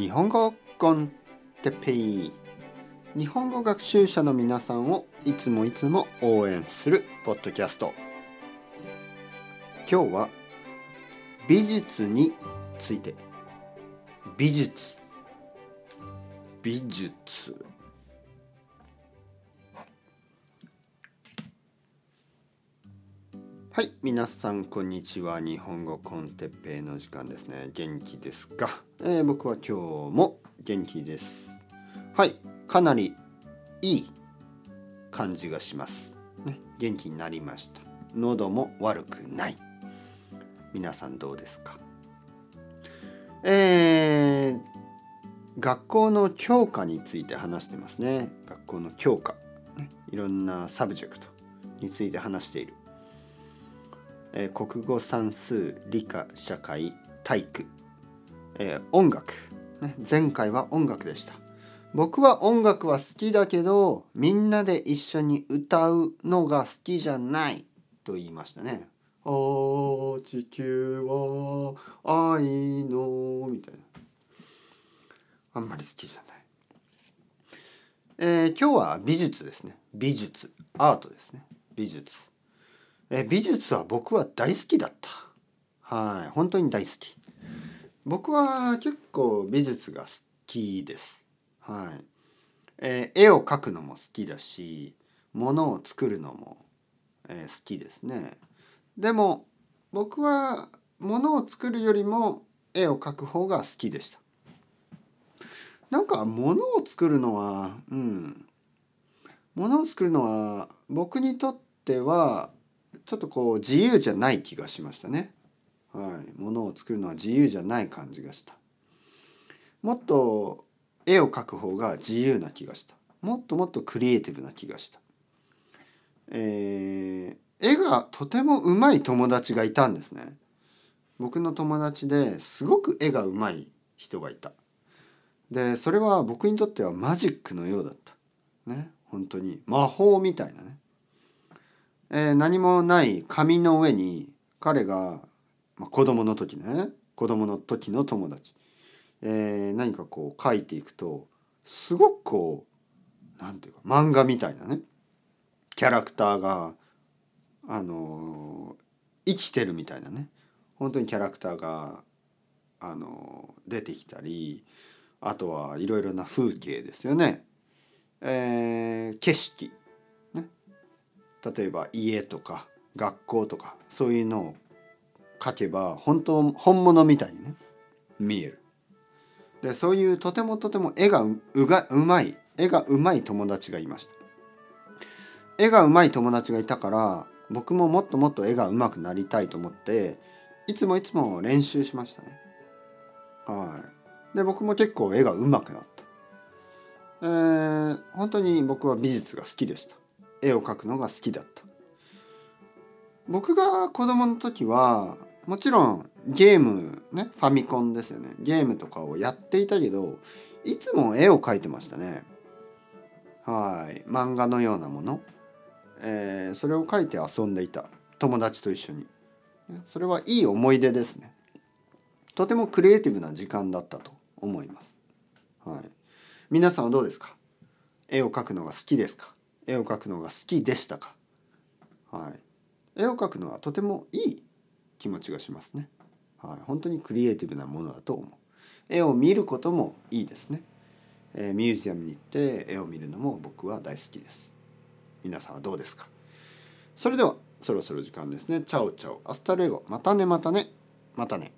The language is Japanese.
日本語コンテペイ日本語学習者の皆さんをいつもいつも応援するポッドキャスト。今日は美術について。美術。美術。はい皆さんこんにちは。日本語コンテッペイの時間ですね。元気ですか、えー、僕は今日も元気です。はいかなりいい感じがします。ね元気になりました。喉も悪くない。皆さんどうですか？えー、学校の教科について話してますね。学校の教科、いろんな subject について話している。えー、国語算数理科社会体育、えー、音楽、ね、前回は音楽でした。僕は音楽は好きだけどみんなで一緒に歌うのが好きじゃないと言いましたね。あ地球は愛のみたいな。あんまり好きじゃない。えー、今日は美術ですね。美術。アートですね。美術。え美術は僕は大好きだった。はい本当に大好き。僕は結構美術が好きです。はい、えー、絵を描くのも好きだし物を作るのも、えー、好きですね。でも僕は物を作るよりも絵を描く方が好きでした。なんか物を作るのはうん。物を作るのは僕にとってはちょっとこう自由じゃない気がしましたね。はい、ものを作るのは自由じゃない感じがした。もっと絵を描く方が自由な気がした。もっともっとクリエイティブな気がした。えー、絵がとてもうまい友達がいたんですね。僕の友達ですごく絵がうまい人がいた。でそれは僕にとってはマジックのようだった。ね本当に魔法みたいなね。えー、何もない紙の上に彼が、まあ、子供の時ね。子供の時の友達、えー、何かこう書いていくとすごくこう何て言うか漫画みたいなね。キャラクターがあのー、生きてるみたいなね。本当にキャラクターがあの、出てきたりあとはいろいろな風景ですよね、えー、景色。例えば家とか学校とかそういうのを書けば本当本物みたいにね見える。でそういうとてもとても絵がうがうまい絵がうまい友達がいました。絵がうまい友達がいたから僕ももっともっと絵がうまくなりたいと思っていつもいつも練習しましたね。はい。で僕も結構絵がうまくなった。えー、本当に僕は美術が好きでした。絵を描くのが好きだった僕が子供の時はもちろんゲームねファミコンですよね。ゲームとかをやっていたけどいつも絵を描いてましたね。はい。漫画のようなもの、えー、それを描いて遊んでいた。友達と一緒に。それはいい思い出ですね。とてもクリエイティブな時間だったと思います。はい。皆さんはどうですか？絵を描くのが好きですか？絵を描くのが好きでしたか？はい。絵を描くのはとてもいい気持ちがしますね。はい。本当にクリエイティブなものだと思う。絵を見ることもいいですね、えー、ミュージアムに行って絵を見るのも僕は大好きです。皆さんはどうですか？それではそろそろ時間ですね。 ciao ciao。 hasta luego。またねまたね。またね。